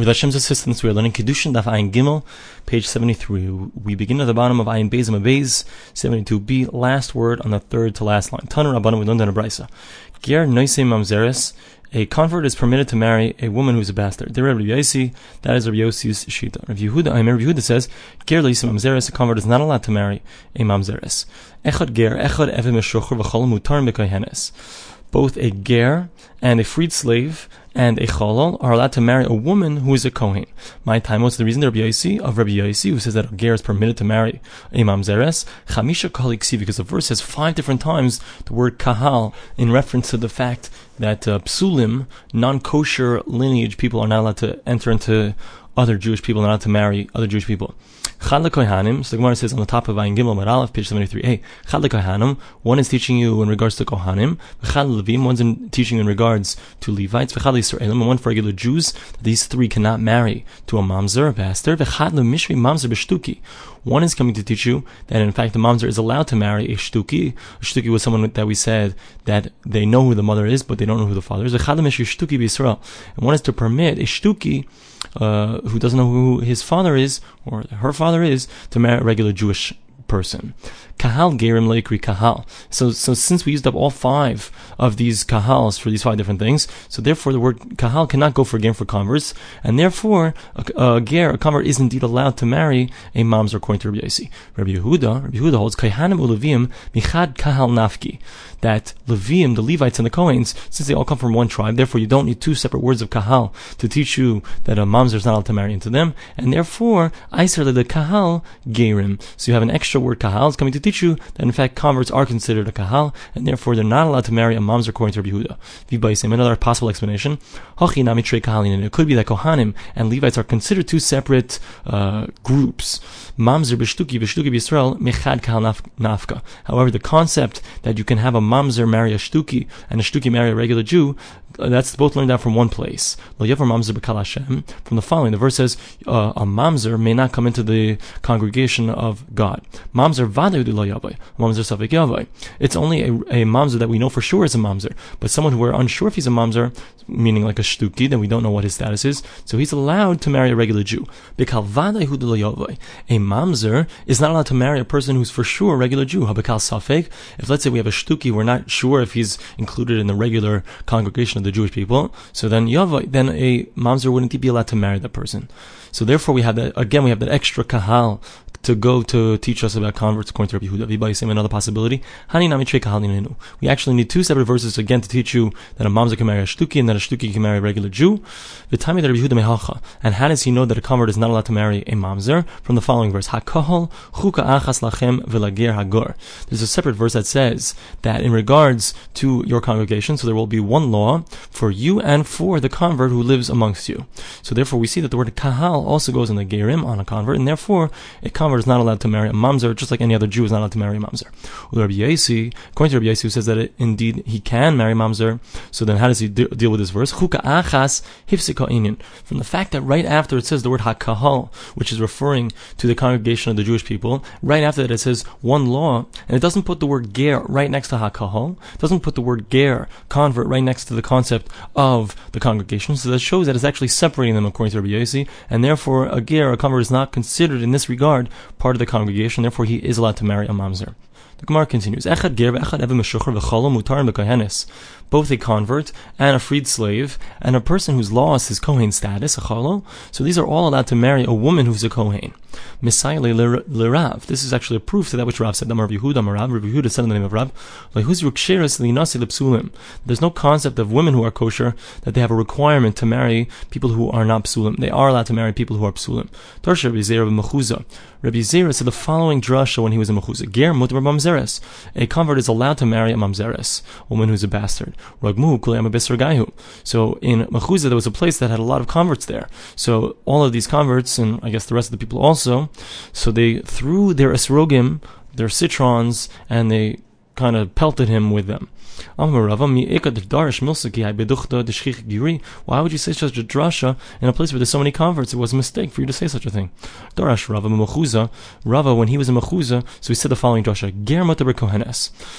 With Hashem's assistance, we are learning Kiddushin Daf Ayin Gimel, page 73. We begin at the bottom of Ayin Beis Beis, 72b, last word on the third to last line. Tanur Rabbanim, we learned in a brisa. Ger Noisei Mamzeres, a convert is permitted to marry a woman who is a bastard. The Rabbi Yossi, that is Rabbi Yossi's shita. Rabbi Yehuda, I Rabbi Yehuda says, Ger Leisi Mamzeres, a convert is not allowed to marry a Mamzeres. Echad Ger, Echad Evim Meshocher, V'chol Mutar Mekayhenes. Both a ger and a freed slave and a cholol are allowed to marry a woman who is a kohen. My time, was the reason? Rabbi Yossi of Rabbi Yossi, who says that a ger is permitted to marry a mamzeres, chamisha kaliksi, because the verse says five different times the word kahal in reference to the fact that uh, psulim, non-kosher lineage people, are not allowed to enter into other Jewish people, not to marry other Jewish people. Chad Kohanim, so the Gemara says on the top of Ayin Gimel Aleph, page 73a, Chad Kohanim, one is teaching you in regards to Kohanim, Chad Levim, one's in teaching in regards to Levites, Chad Yisraelim, and one for regular Jews, these three cannot marry to a mamzer, a pastor, Chad Mishri Mamzer Beshtuki. One is coming to teach you that in fact the mamzer is allowed to marry a shtuki. A shtuki was someone that we said that they know who the mother is, but they don't know who the father is. And one is to permit a shtuki uh, who doesn't know who his father is or her father is to marry a regular Jewish person. Kahal Gerim Leikri Kahal. So, so since we used up all five of these Kahals for these five different things, so therefore the word Kahal cannot go for Gerim for converts, and therefore a, a Ger, a convert, is indeed allowed to marry a Mamzer according to Rabbi Yossi. Rabbi Yehuda, Rabbi Yehuda holds Kayhanim Ulevim Michad Kahal Nafki. That Levim, the Levites and the Kohanes, since they all come from one tribe, therefore you don't need two separate words of Kahal to teach you that a Mamzer is not allowed to marry into them, and therefore I said the Kahal Gerim. So you have an extra word Kahal is coming to teach you that in fact converts are considered a kahal, and therefore they're not allowed to marry a mamzer according to Rabbi Yehuda. Another possible explanation. It could be that Kohanim and Levites are considered two separate uh, groups. Mamzer b'shtuki b'shtuki b'Yisrael mechad kahal nafka. However, the concept that you can have a mamzer marry a shtuki and a shtuki marry a regular Jew, that's both learned out from one place. From the following, the verse says uh, a mamzer may not come into the congregation of God. Mamzer Mamzer It's only a, a mamzer that we know for sure is a mamzer, but someone who we're unsure if he's a mamzer, meaning like a shtuki, then we don't know what his status is, so he's allowed to marry a regular Jew. A mamzer is not allowed to marry a person who's for sure a regular Jew. Habakal Safek. If let's say we have a shtuki, we're not sure if he's included in the regular congregation of the Jewish people, so then yavai, then a mamzer wouldn't be allowed to marry that person. So therefore, we have that again. We have that extra kahal to go to teach us about converts according to Rabbi Yehuda. Saying another possibility. We actually need two separate verses again to teach you that a mamzer can marry a shtuki and that a shtuki can marry a regular Jew. And how does he know that a convert is not allowed to marry a mamzer? From the following verse: chuka achas lachem hagor. There's a separate verse that says that in regards to your congregation, so there will be one law for you and for the convert who lives amongst you. So therefore, we see that the word kahal also goes in the gerim on a convert, and therefore a convert is not allowed to marry a mamzer, just like any other Jew is not allowed to marry a mamzer. Rabbi Yasi, according to Rabbi Yasi, who says that it, indeed he can marry mamzer, so then how does he de- deal with this verse? Chuka achas From the fact that right after it says the word hakahal, which is referring to the congregation of the Jewish people, right after that it says one law, and it doesn't put the word ger right next to hakahal, it doesn't put the word ger, convert, right next to the concept of the congregation, so that shows that it's actually separating them according to Rabbi Yasi, and therefore a ger, a convert, is not considered in this regard part of the congregation, therefore he is allowed to marry a mamzer. The Gemara continues, Echad ger echad mutar both a convert and a freed slave, and a person who's lost his Kohen status, a. So these are all allowed to marry a woman who's a Kohen. Messiah Rav. This is actually a proof to that which Rav said. Amar Yehuda, Rav, Rav Yehuda said in the name of Rav, There's no concept of women who are kosher that they have a requirement to marry people who are not psulim. They are allowed to marry people who are psulim. Tarsha Rabbi Zera of Mechuza. Rabbi Zera said the following drasha when he was in Mechuza. Ger mutar mamzeres. A convert is allowed to marry a mamzeres, a woman who's a bastard. Ragmu Gaihu. So in Mechuza there was a place that had a lot of converts there. So all of these converts, and I guess the rest of the people also, so they threw their esrogim, their citrons, and they kind of pelted him with them. Why would you say such a drasha in a place where there's so many converts? It was a mistake for you to say such a thing. Darash Rava Mechuza. Rava, when he was in Mechuza, so he said the following drasha: Ger.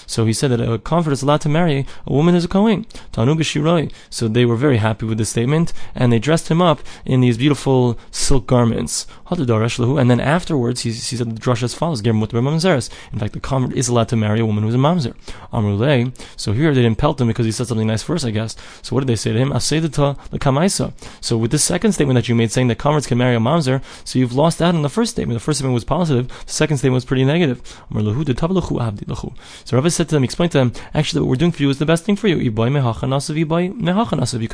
So he said that a convert is allowed to marry a woman who's a kohen. Tanu. So they were very happy with this statement, and they dressed him up in these beautiful silk garments. And then afterwards, he, he said the drasha as follows: Ger In fact, the convert is allowed to marry a woman who's a mamzer. Amrulei. So here they didn't pelt him because he said something nice first, I guess. So what did they say to him? Asedata lekamaisa. So with the second statement that you made, saying that converts can marry a mamzer, so you've lost out on the first statement. The first statement was positive. The second statement was pretty negative. So Rabbi said to them, explained to them, actually, what we're doing for you is the best thing for you. You can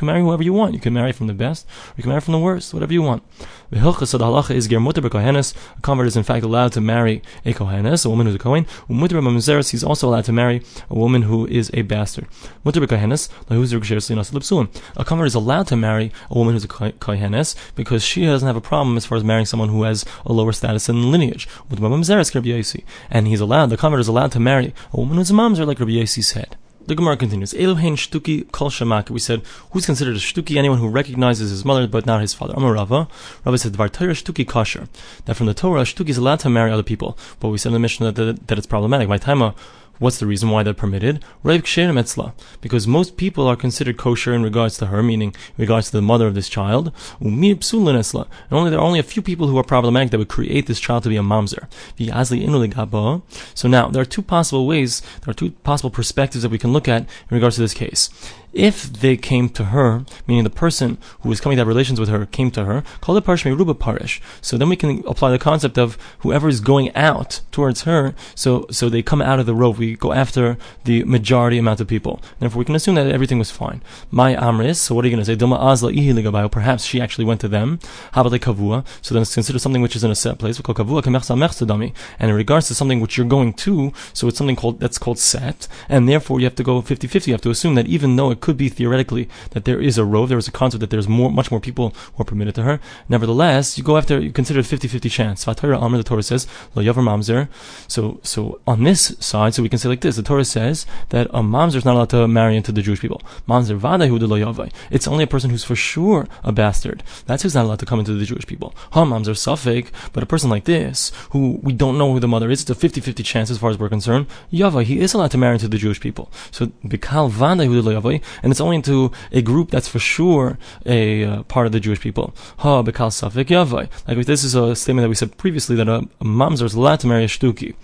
marry whoever you want. You can marry from the best, or you can marry from the worst, whatever you want. The hilchas of the halacha is ger mutter b'kohenes. A convert is in fact allowed to marry a kohenes, a woman who's a kohen. Umutter b'mamzeres, he's also allowed to marry a woman who is a bastard. Mutter b'kohenes lahuzur g'sher A convert is allowed to marry a woman who's a kohenes because she doesn't have a problem as far as marrying someone who has a lower status in lineage. And he's allowed, the convert is allowed to marry a woman who's a mamzer, like Rabbi Yossi said. The Gemara continues. Elohein shtuki kol shamak. We said, who's considered a shtuki? Anyone who recognizes his mother but not his father. Amar Rava. Rava said, Dvar Torah shtuki kosher. That from the Torah, shtuki is allowed to marry other people. But we said in the Mishnah that, that, that it's problematic. My time What's the reason why they're permitted? Because most people are considered kosher in regards to her, meaning in regards to the mother of this child. And only there are only a few people who are problematic that would create this child to be a mamzer. So now there are two possible ways, there are two possible perspectives that we can look at in regards to this case if they came to her, meaning the person who was coming to have relations with her came to her, call it parshmi ruba parish. So then we can apply the concept of whoever is going out towards her, so so they come out of the rove. We go after the majority amount of people. Therefore, we can assume that everything was fine. My amris. So what are you going to say? Azla Perhaps she actually went to them. Habale kavua. So then it's considered something which is in a set place. We call kavua kemechsa And in regards to something which you're going to, so it's something called that's called set, and therefore you have to go 50-50. You have to assume that even though it it could be theoretically that there is a rove, there is a concept that there's more, much more people who are permitted to her. Nevertheless, you go after, you consider a 50-50 chance. The Torah says, Lo Yavar Mamzer. So, so on this side, so we can say like this, the Torah says that a Mamzer is not allowed to marry into the Jewish people. Mamzer Vadahu de Lo Yavai. It's only a person who's for sure a bastard. That's who's not allowed to come into the Jewish people. Ha Mamzer Safek, but a person like this, who we don't know who the mother is, it's a 50-50 chance as far as we're concerned. Yavai, he is allowed to marry into the Jewish people. So, Bikal Vadahu de Lo Yavai, and it's only to a group that's for sure a uh, part of the Jewish people. Ha bekal safik yavai. Like this is a statement that we said previously that a, a mamzer is allowed to marry a shtuki.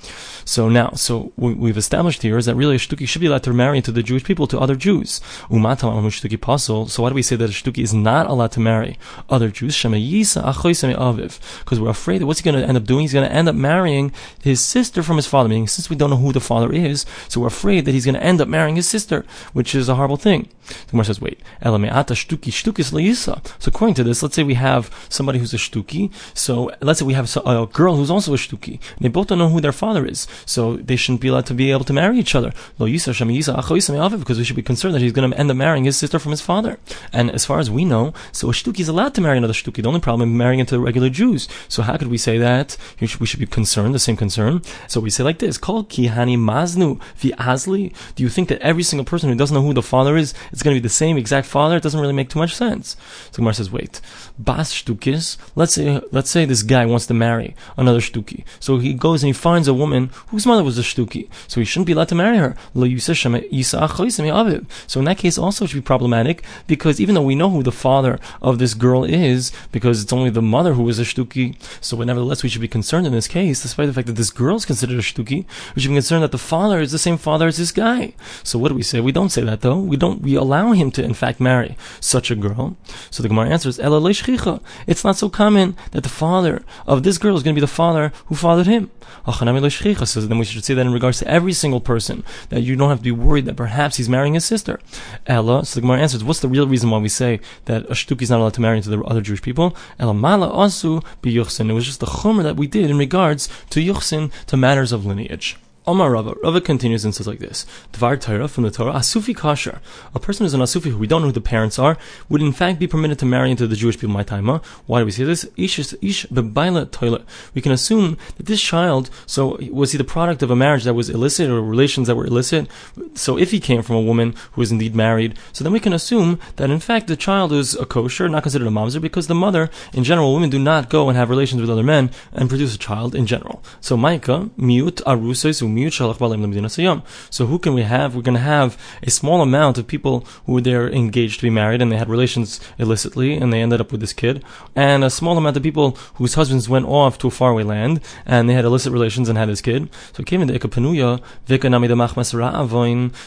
So now, so we, have established here is that really a shtuki should be allowed to marry into the Jewish people to other Jews. Umatam shtuki pasul. So why do we say that a shtuki is not allowed to marry other Jews? Because we're afraid that what's he going to end up doing? He's going to end up marrying his sister from his father. Meaning, since we don't know who the father is, so we're afraid that he's going to end up marrying his sister, which is a horrible thing. The Gemara says, wait, shtuki shtukis So according to this, let's say we have somebody who's a shtuki. So let's say we have a girl who's also a shtuki. They both don't know who their father is, so they shouldn't be allowed to be able to marry each other. Lo Because we should be concerned that he's going to end up marrying his sister from his father. And as far as we know, so a shtuki is allowed to marry another shtuki. The only problem is marrying into the regular Jews. So how could we say that? We should be concerned, the same concern. So we say like this: Kol kihani maznu vi azli. Do you think that every single person who doesn't know who the father is, it's going to be the same exact father? It doesn't really make too much sense. So Gemara says, wait, bas shtukis. Let's say, let's say this guy wants to marry another shtuki. So he goes and he finds a woman whose mother was a shtuki. So he shouldn't be allowed to marry her. So in that case, also it should be problematic because even though we know who the father of this girl is, because it's only the mother who was a shtuki, so nevertheless we should be concerned in this case, despite the fact that this girl is considered a shtuki, we should be concerned that the father is the same father as this guy. So what do we say? We don't say that though. We don't. We allow him to in fact marry such a girl. So the Gemara answers, It's not so common that the father of this girl is going to be the father who fathered him. So then we should say that in regards to every single person, that you don't have to be worried that perhaps he's marrying his sister. Ella, so the Gemara answers, what's the real reason why we say that a is not allowed to marry into the other Jewish people? Ella mala asu bi It was just the chumr that we did in regards to yuchsin, to matters of lineage. Omar Rava. Rava continues and says like this: Dvar Torah from the Torah, Asufi Kasher. A person who's an Asufi who we don't know who the parents are would in fact be permitted to marry into the Jewish people. My time. huh? Why do we say this? Ish ish toilet. We can assume that this child, so was he the product of a marriage that was illicit or relations that were illicit? So if he came from a woman who was indeed married, so then we can assume that in fact the child is a kosher, not considered a mamzer, because the mother, in general, women do not go and have relations with other men and produce a child in general. So Maika miut arusos so who can we have? We're going to have a small amount of people who were there engaged to be married and they had relations illicitly and they ended up with this kid, and a small amount of people whose husbands went off to a faraway land and they had illicit relations and had this kid. So it came into ikapanuya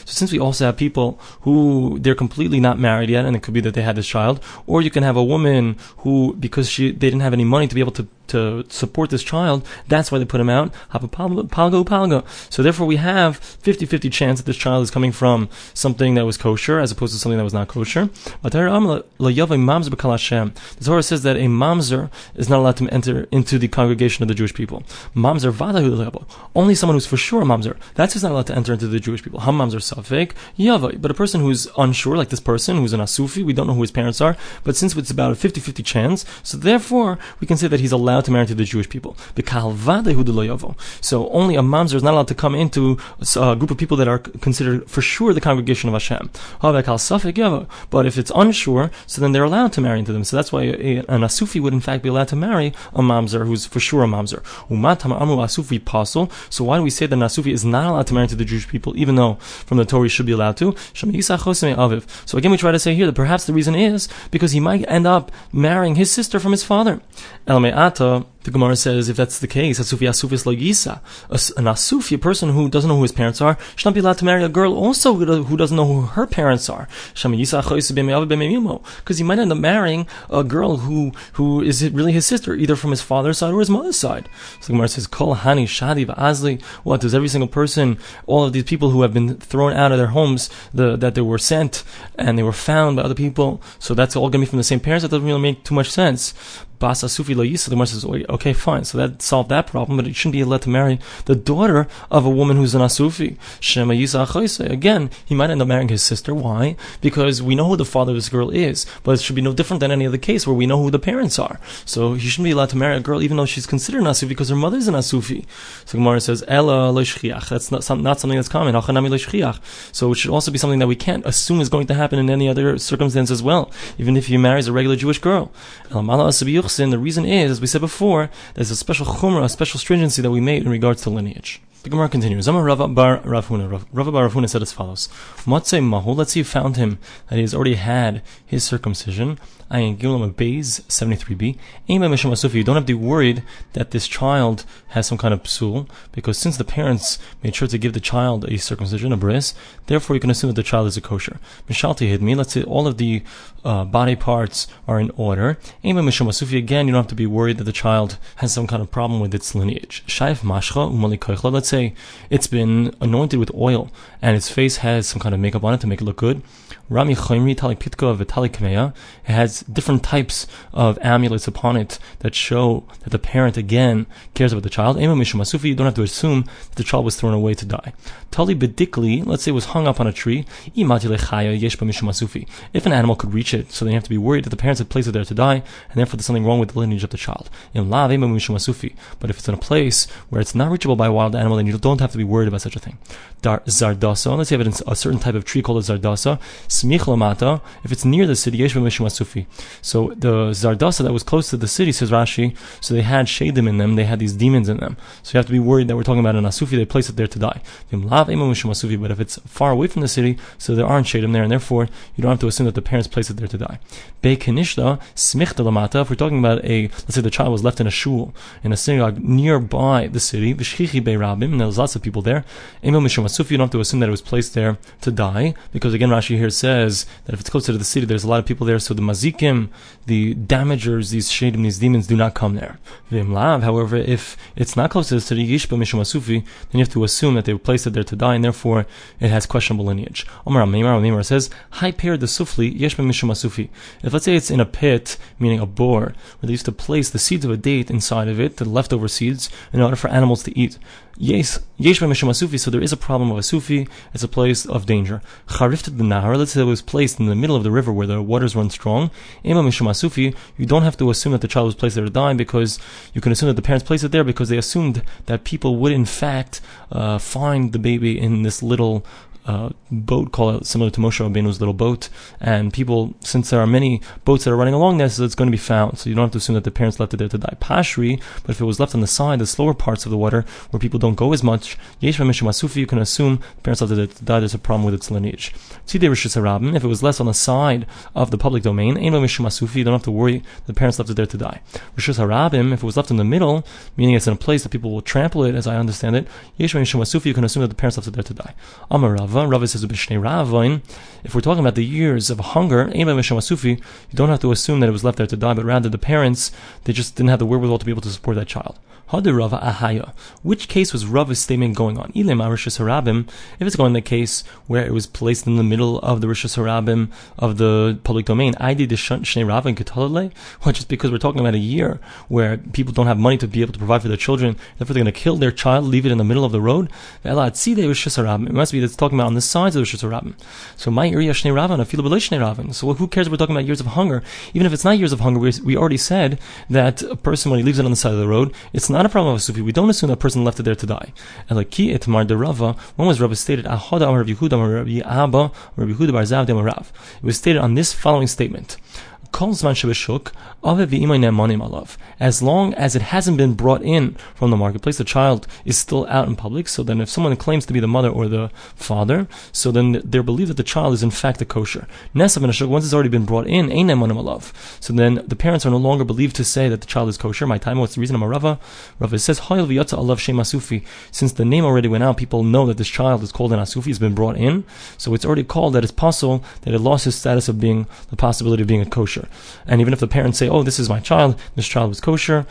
So since we also have people who they're completely not married yet, and it could be that they had this child, or you can have a woman who because she they didn't have any money to be able to to support this child. That's why they put him out. Palgo palgo. So therefore, we have 50-50 chance that this child is coming from something that was kosher as opposed to something that was not kosher. The Torah says that a mamzer is not allowed to enter into the congregation of the Jewish people. Mamzer only someone who's for sure a mamzer. That's who's not allowed to enter into the Jewish people. Ham mamzer safek yava. But a person who's unsure, like this person who's an asufi, we don't know who his parents are. But since it's about a 50-50 chance, so therefore we can say that he's allowed allowed to marry to the Jewish people. So only a mamzer is not allowed to come into uh, a group of people that are considered for sure the congregation of Hashem. But if it's unsure, so then they're allowed to marry into them. So that's why an asufi would in fact be allowed to marry a mamzer who's for sure a mamzer. So why do we say that an asufi is not allowed to marry to the Jewish people, even though from the Torah he should be allowed to? So again, we try to say here that perhaps the reason is because he might end up marrying his sister from his father. El Me'ata the Gemara says if that's the case, Asufi Asufis Lagisa, an Asufi, a person who doesn't know who his parents are, should not be allowed to marry a girl also who doesn't know who her parents are. Because he might end up marrying a girl who who is really his sister, either from his father's side or his mother's side. So the Gemara says, Kol Hani Shadi Azli. What does every single person, all of these people who have been thrown out of their homes, the, that they were sent and they were found by other people, so that's all going to be from the same parents? That doesn't really make too much sense. Basa Sufi Lo Yisa, the Gemara says, okay, fine, so that solved that problem, but it shouldn't be allowed to marry the daughter of a woman who's an Asufi. Shema Yisa Again, he might end up marrying his sister. Why? Because we know who the father of this girl is, but it should be no different than any other case where we know who the parents are. So he shouldn't be allowed to marry a girl even though she's considered an Asufi because her mother's an Asufi. So Gemara says, Ella That's not, not something that's common. So it should also be something that we can't assume is going to happen in any other circumstance as well, even if he marries a regular Jewish girl. The reason is, as we said before, there's a special chumrah, a special stringency that we made in regards to lineage. The Gemara continues. Amar Rava bar Rav Huna. Rava bar said as follows: Matze mahu. Let's see, found him that he has already had his circumcision. Ayin Gilam of Bays 73b. You don't have to be worried that this child has some kind of psul, because since the parents made sure to give the child a circumcision, a bris, therefore you can assume that the child is a kosher. Mishalti hidmi. Let's say all of the uh, body parts are in order. Again, you don't have to be worried that the child has some kind of problem with its lineage. Shaif mashcha Let's say it's been anointed with oil and its face has some kind of makeup on it to make it look good. Rami Chomri Talik Pitka Vitalik Kameya. Has different types of amulets upon it that show that the parent again cares about the child. Ema Mishumasufi, you don't have to assume that the child was thrown away to die. Tali Bedikli, let's say it was hung up on a tree. If an animal could reach it, so then you have to be worried that the parents had placed it there to die, and therefore there's something wrong with the lineage of the child. But if it's in a place where it's not reachable by a wild animal, then you don't have to be worried about such a thing. Zardasa, let's say it's a certain type of tree called a Zardasa smich lamata, if it's near the city, sufi. So the Zardasa that was close to the city, says Rashi, so they had shadim in them, they had these demons in them. So you have to be worried that we're talking about an asufi, they placed it there to die. But if it's far away from the city, so there aren't shadim there, and therefore you don't have to assume that the parents placed it there to die. Be kanishta, smich lamata, if we're talking about a, let's say the child was left in a shul, in a synagogue nearby the city, v'shchichi be rabim, and there's lots of people there, you don't have to assume that it was placed there to die, because again Rashi here says, says that if it's closer to the city, there's a lot of people there, so the mazikim, the damagers, these shadim, these demons, do not come there. Vimlav, however, if it's not close to the city, yishba mishum asufi, then you have to assume that they were placed there to die, and therefore it has questionable lineage. Omar Amimar says, Hi pair the sufli, yeshba mishum asufi. If let's say it's in a pit, meaning a bore, where they used to place the seeds of a date inside of it, the leftover seeds, in order for animals to eat. Yes, yesh Asufi, so there is a problem of a Sufi, it's a place of danger. Charifta the Nahar, let's say it was placed in the middle of the river where the waters run strong. Ema Mishum Asufi, you don't have to assume that the child was placed there to die because you can assume that the parents placed it there because they assumed that people would in fact uh, find the baby in this little uh, boat called similar to Moshe Rabbeinu's little boat, and people, since there are many boats that are running along there, so it's going to be found. So you don't have to assume that the parents left it there to die. Pashri, but if it was left on the side, the slower parts of the water where people don't go as much, Yesh Masufi, you can assume the parents left it there to die. There's a problem with its lineage. If it was less on the side of the public domain, you don't have to worry. The parents left it there to die. Rishus Harabim, if it was left in the middle, meaning it's in a place that people will trample it, as I understand it, Yesh Masufi, you can assume that the parents left it there to die. Amarava, Rava. Rava says if we're talking about the years of hunger, you don't have to assume that it was left there to die, but rather the parents they just didn't have the wherewithal to be able to support that child. Rava Ahaya. Which case was Rava's statement going on? Rishus Harabim. If it's going the case where it was placed in the middle of the Rishus Harabim of the public domain, I did Shnei Rava and Well, just because we're talking about a year where people don't have money to be able to provide for their children, therefore they're going to kill their child, leave it in the middle of the road. It must be that's talking about on the sides of the Rishus Harabim. So my area Shnei and Afilu Shnei Rava. So who cares? We're talking about years of hunger. Even if it's not years of hunger, we, we already said that a person when he leaves it on the side of the road, it's not a problem of a Sufi. We don't assume that person left it there to die. And like ki itmar de Rava, when was Rava stated? Ahoda Amar Rabbi Yehuda Amar Rabbi Abba Rabbi Yehuda Bar Zav Rav. It was stated on this following statement. Calls Vanshev Ashuk, as long as it hasn't been brought in from the marketplace, the child is still out in public. So then, if someone claims to be the mother or the father, so then they're believed that the child is in fact a kosher. Once it's already been brought in, so then the parents are no longer believed to say that the child is kosher. My time, what's the reason? I'm a Rava. Rava says, Since the name already went out, people know that this child is called an asufi, has been brought in. So it's already called that it's possible that it lost its status of being the possibility of being a kosher kosher. And even if the parents say, "Oh, this is my child," this child was kosher,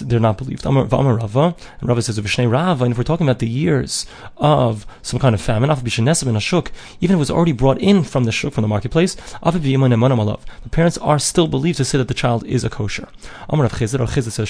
they're not believed. Amar Rava, and Rava says, "Vishnei Rava." And if we're talking about the years of some kind of famine, even if it was already brought in from the shuk from the marketplace, the parents are still believed to say that the child is a kosher. Amar Rav Rav says.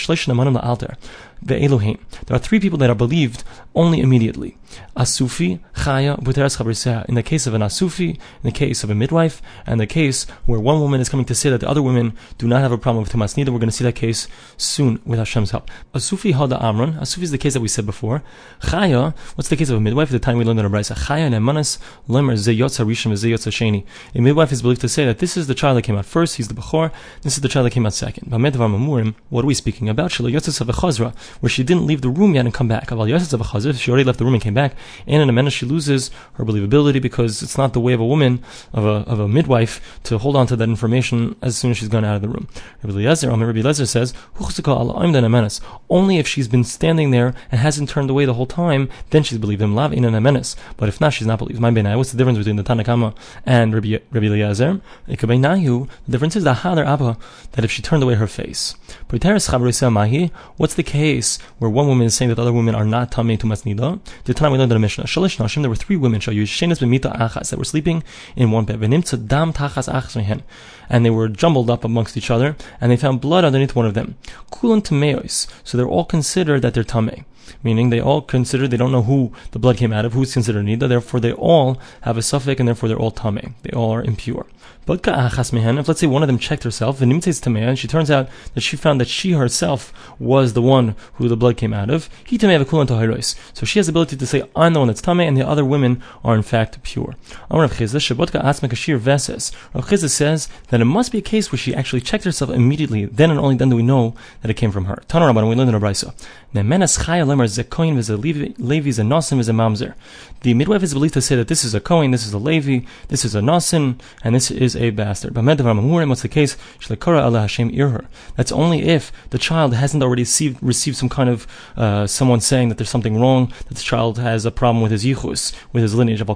There are three people that are believed only immediately. Asufi, Chaya, Chabrisea. In the case of an Asufi, in the case of a midwife, and the case where one woman is coming to say that the other women do not have a problem with Tumas Nida, we're going to see that case soon with Hashem's help. A Asufi Hada Amron. Asufi is the case that we said before. Chaya, what's the case of a midwife? At the time we learned in Abraisa. Chaya and Emanas, Lemer Zeyotza Rishon Zeyotza Sheni. A midwife is believed to say that this is the child that came out first, he's the Bechor, this is the child that came out second. What are we speaking about? Shalo where she didn't leave the room yet and come back. She already left the room and came back. And in a minute, she loses her believability because it's not the way of a woman, of a, of a midwife, to hold on to that information as soon as she's gone out of the room. Rabbi Eliezer, Rabbi Eliezer says, only if she's been standing there and hasn't turned away the whole time, then she's believed him. Lav in an But if not, she's not believed. My benai. What's the difference between the Tanakama and Rabbi, Rabbi Eliezer? The difference is the Hadar Abba, that if she turned away her face. What's the case where one woman is saying that the other women are not tamei to masnida. The time we learned the Mishnah, shalish nashim, there were three women achas that were sleeping in one bed. and they were jumbled up amongst each other, and they found blood underneath one of them. Kulan tameos, so they're all considered that they're tamei meaning they all consider they don't know who the blood came out of, who's considered nida. Therefore, they all have a suffix, and therefore they're all tamei. They all are impure. But if let's say one of them checked herself, and she turns out that she found that she herself was the one who the blood came out of, tame so she has the ability to say, I'm the one that's tamei, and the other women are in fact pure. Rav Chizah says that it must be a case where she actually checked herself immediately, then and only then do we know that it came from her. Tanarabban, we learned in a. Lemar Zekoin is a Levi is a is a Mamzer. The midwife is believed to say that this is a Kohen, this is a Levi, this is a Nasin, and this is a bastard. But what's the case? That's only if the child hasn't already received, received some kind of uh, someone saying that there's something wrong, that the child has a problem with his yichus, with his lineage. If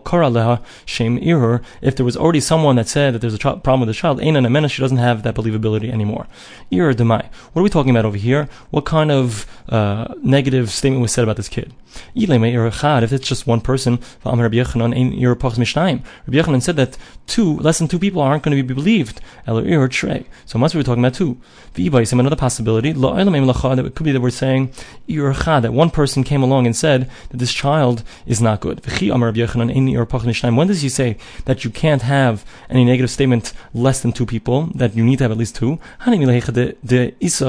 there was already someone that said that there's a problem with the child, she doesn't have that believability anymore. What are we talking about over here? What kind of uh, negative statement was said about this kid? If it's just one person, Rabbi Yochanan said that two, less than two people aren't going to be believed. So must we be talking about two. Another possibility, that it could be that we're saying that one person came along and said that this child is not good. When does he say that you can't have any negative statement less than two people, that you need to have at least two? It's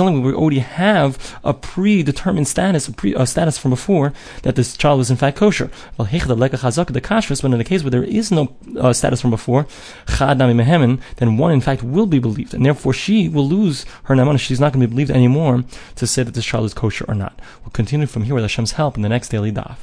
only when we already have a predetermined status, a, pre, a status from before, that this child is in fact kosher. Well, hechdalekha hazaka de kashris, but in the case where there is no uh, status from before, chad nami mehemen, then one in fact will be believed, and therefore she will lose her namana. She's not going to be believed anymore to say that this child is kosher or not. We'll continue from here with Hashem's help in the next daily daf.